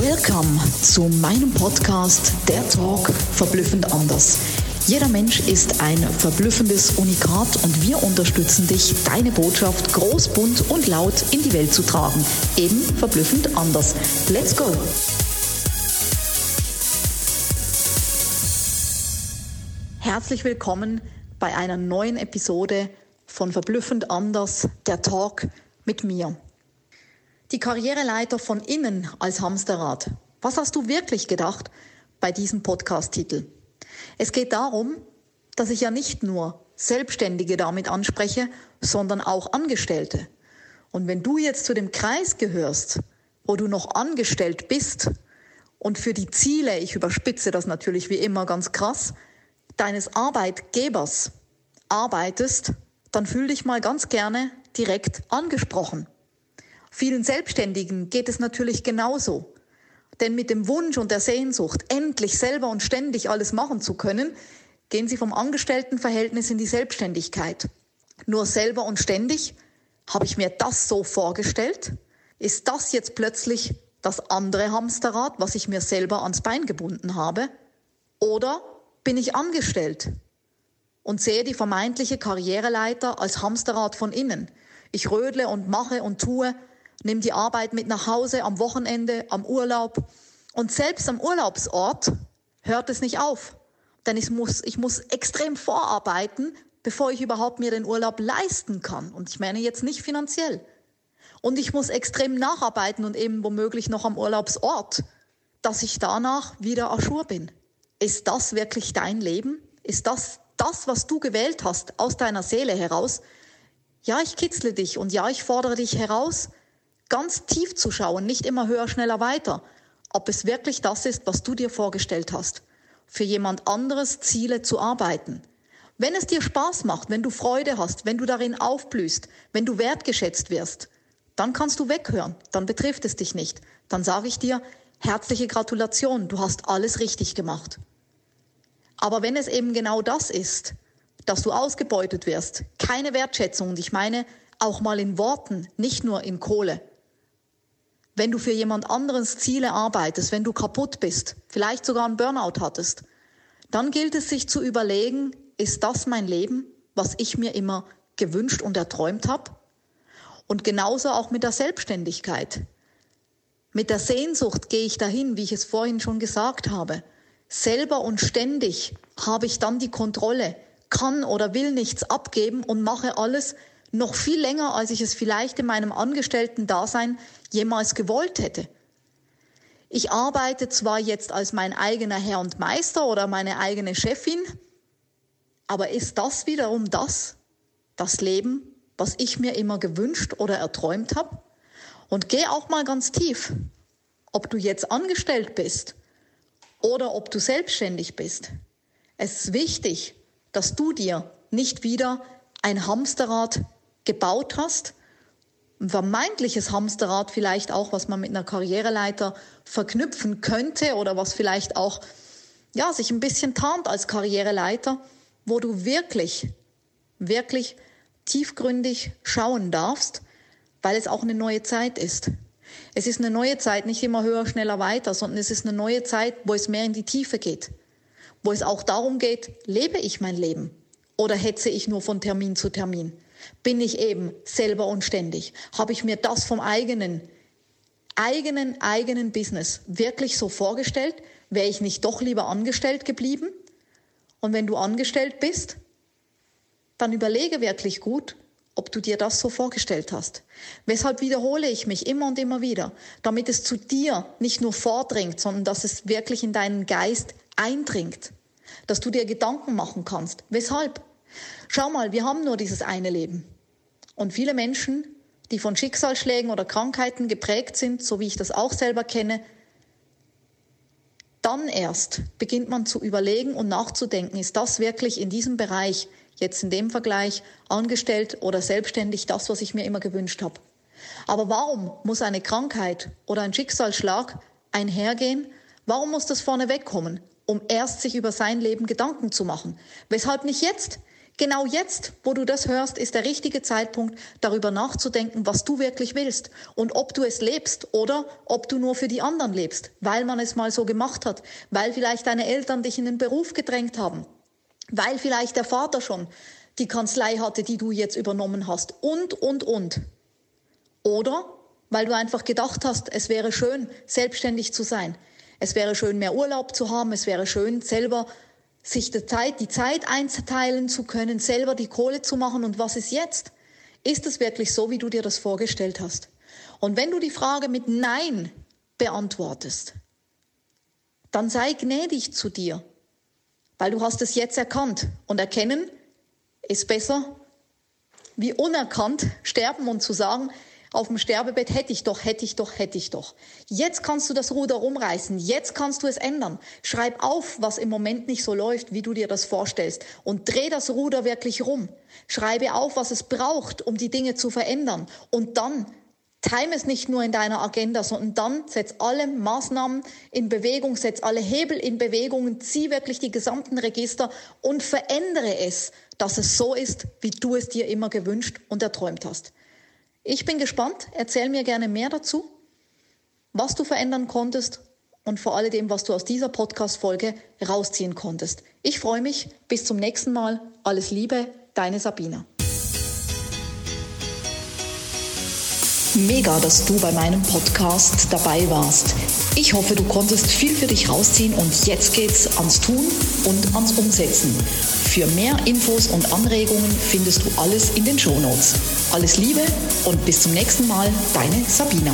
Welcome zu meinem Podcast Der Talk verblüffend anders. Jeder Mensch ist ein verblüffendes Unikat und wir unterstützen dich, deine Botschaft groß, bunt und laut in die Welt zu tragen. Eben verblüffend anders. Let's go! Herzlich willkommen bei einer neuen Episode von Verblüffend anders, der Talk mit mir. Die Karriereleiter von innen als Hamsterrad. Was hast du wirklich gedacht bei diesem Podcast-Titel? Es geht darum, dass ich ja nicht nur Selbstständige damit anspreche, sondern auch Angestellte. Und wenn du jetzt zu dem Kreis gehörst, wo du noch angestellt bist und für die Ziele, ich überspitze das natürlich wie immer ganz krass, deines Arbeitgebers arbeitest, dann fühl dich mal ganz gerne direkt angesprochen. Vielen Selbstständigen geht es natürlich genauso. Denn mit dem Wunsch und der Sehnsucht, endlich selber und ständig alles machen zu können, gehen sie vom Angestelltenverhältnis in die Selbstständigkeit. Nur selber und ständig habe ich mir das so vorgestellt? Ist das jetzt plötzlich das andere Hamsterrad, was ich mir selber ans Bein gebunden habe? Oder bin ich angestellt und sehe die vermeintliche Karriereleiter als Hamsterrad von innen? Ich rödle und mache und tue, nehme die Arbeit mit nach Hause am Wochenende, am Urlaub. Und selbst am Urlaubsort hört es nicht auf. Denn ich muss, ich muss extrem vorarbeiten, bevor ich überhaupt mir den Urlaub leisten kann. Und ich meine jetzt nicht finanziell. Und ich muss extrem nacharbeiten und eben womöglich noch am Urlaubsort, dass ich danach wieder aschur bin. Ist das wirklich dein Leben? Ist das das, was du gewählt hast aus deiner Seele heraus? Ja, ich kitzle dich und ja, ich fordere dich heraus, ganz tief zu schauen, nicht immer höher, schneller, weiter, ob es wirklich das ist, was du dir vorgestellt hast, für jemand anderes Ziele zu arbeiten. Wenn es dir Spaß macht, wenn du Freude hast, wenn du darin aufblühst, wenn du wertgeschätzt wirst, dann kannst du weghören, dann betrifft es dich nicht. Dann sage ich dir, herzliche Gratulation, du hast alles richtig gemacht. Aber wenn es eben genau das ist, dass du ausgebeutet wirst, keine Wertschätzung, und ich meine auch mal in Worten, nicht nur in Kohle, wenn du für jemand anderes Ziele arbeitest, wenn du kaputt bist, vielleicht sogar einen Burnout hattest, dann gilt es sich zu überlegen, ist das mein Leben, was ich mir immer gewünscht und erträumt habe? Und genauso auch mit der Selbstständigkeit. Mit der Sehnsucht gehe ich dahin, wie ich es vorhin schon gesagt habe. Selber und ständig habe ich dann die Kontrolle, kann oder will nichts abgeben und mache alles noch viel länger, als ich es vielleicht in meinem Angestellten-Dasein jemals gewollt hätte. Ich arbeite zwar jetzt als mein eigener Herr und Meister oder meine eigene Chefin, aber ist das wiederum das, das Leben, was ich mir immer gewünscht oder erträumt habe? Und geh auch mal ganz tief, ob du jetzt angestellt bist oder ob du selbstständig bist. Es ist wichtig, dass du dir nicht wieder ein Hamsterrad gebaut hast, ein vermeintliches Hamsterrad vielleicht auch, was man mit einer Karriereleiter verknüpfen könnte oder was vielleicht auch ja, sich ein bisschen tarnt als Karriereleiter, wo du wirklich, wirklich tiefgründig schauen darfst, weil es auch eine neue Zeit ist. Es ist eine neue Zeit, nicht immer höher, schneller, weiter, sondern es ist eine neue Zeit, wo es mehr in die Tiefe geht, wo es auch darum geht, lebe ich mein Leben oder hetze ich nur von Termin zu Termin? Bin ich eben selber und ständig? Habe ich mir das vom eigenen, eigenen, eigenen Business wirklich so vorgestellt? Wäre ich nicht doch lieber angestellt geblieben? Und wenn du angestellt bist, dann überlege wirklich gut, ob du dir das so vorgestellt hast. Weshalb wiederhole ich mich immer und immer wieder, damit es zu dir nicht nur vordringt, sondern dass es wirklich in deinen Geist eindringt, dass du dir Gedanken machen kannst. Weshalb? Schau mal, wir haben nur dieses eine Leben. Und viele Menschen, die von Schicksalsschlägen oder Krankheiten geprägt sind, so wie ich das auch selber kenne, dann erst beginnt man zu überlegen und nachzudenken, ist das wirklich in diesem Bereich, jetzt in dem Vergleich, angestellt oder selbstständig das, was ich mir immer gewünscht habe. Aber warum muss eine Krankheit oder ein Schicksalsschlag einhergehen? Warum muss das vorne wegkommen, um erst sich über sein Leben Gedanken zu machen? Weshalb nicht jetzt? Genau jetzt, wo du das hörst, ist der richtige Zeitpunkt, darüber nachzudenken, was du wirklich willst und ob du es lebst oder ob du nur für die anderen lebst, weil man es mal so gemacht hat, weil vielleicht deine Eltern dich in den Beruf gedrängt haben, weil vielleicht der Vater schon die Kanzlei hatte, die du jetzt übernommen hast und, und, und. Oder weil du einfach gedacht hast, es wäre schön, selbstständig zu sein. Es wäre schön, mehr Urlaub zu haben. Es wäre schön, selber sich die Zeit, die Zeit einteilen zu können, selber die Kohle zu machen. Und was ist jetzt? Ist es wirklich so, wie du dir das vorgestellt hast? Und wenn du die Frage mit Nein beantwortest, dann sei gnädig zu dir, weil du hast es jetzt erkannt. Und erkennen ist besser wie unerkannt sterben und zu sagen, auf dem Sterbebett hätte ich doch, hätte ich doch, hätte ich doch. Jetzt kannst du das Ruder rumreißen, jetzt kannst du es ändern. Schreib auf, was im Moment nicht so läuft, wie du dir das vorstellst und dreh das Ruder wirklich rum. Schreibe auf, was es braucht, um die Dinge zu verändern und dann Time es nicht nur in deiner Agenda, sondern dann setz alle Maßnahmen in Bewegung, setz alle Hebel in Bewegung, zieh wirklich die gesamten Register und verändere es, dass es so ist, wie du es dir immer gewünscht und erträumt hast. Ich bin gespannt. Erzähl mir gerne mehr dazu, was du verändern konntest und vor allem, was du aus dieser Podcast-Folge rausziehen konntest. Ich freue mich. Bis zum nächsten Mal. Alles Liebe, deine Sabina. Mega, dass du bei meinem Podcast dabei warst. Ich hoffe, du konntest viel für dich rausziehen und jetzt geht's ans Tun und ans Umsetzen. Für mehr Infos und Anregungen findest du alles in den Shownotes. Alles Liebe und bis zum nächsten Mal, deine Sabina.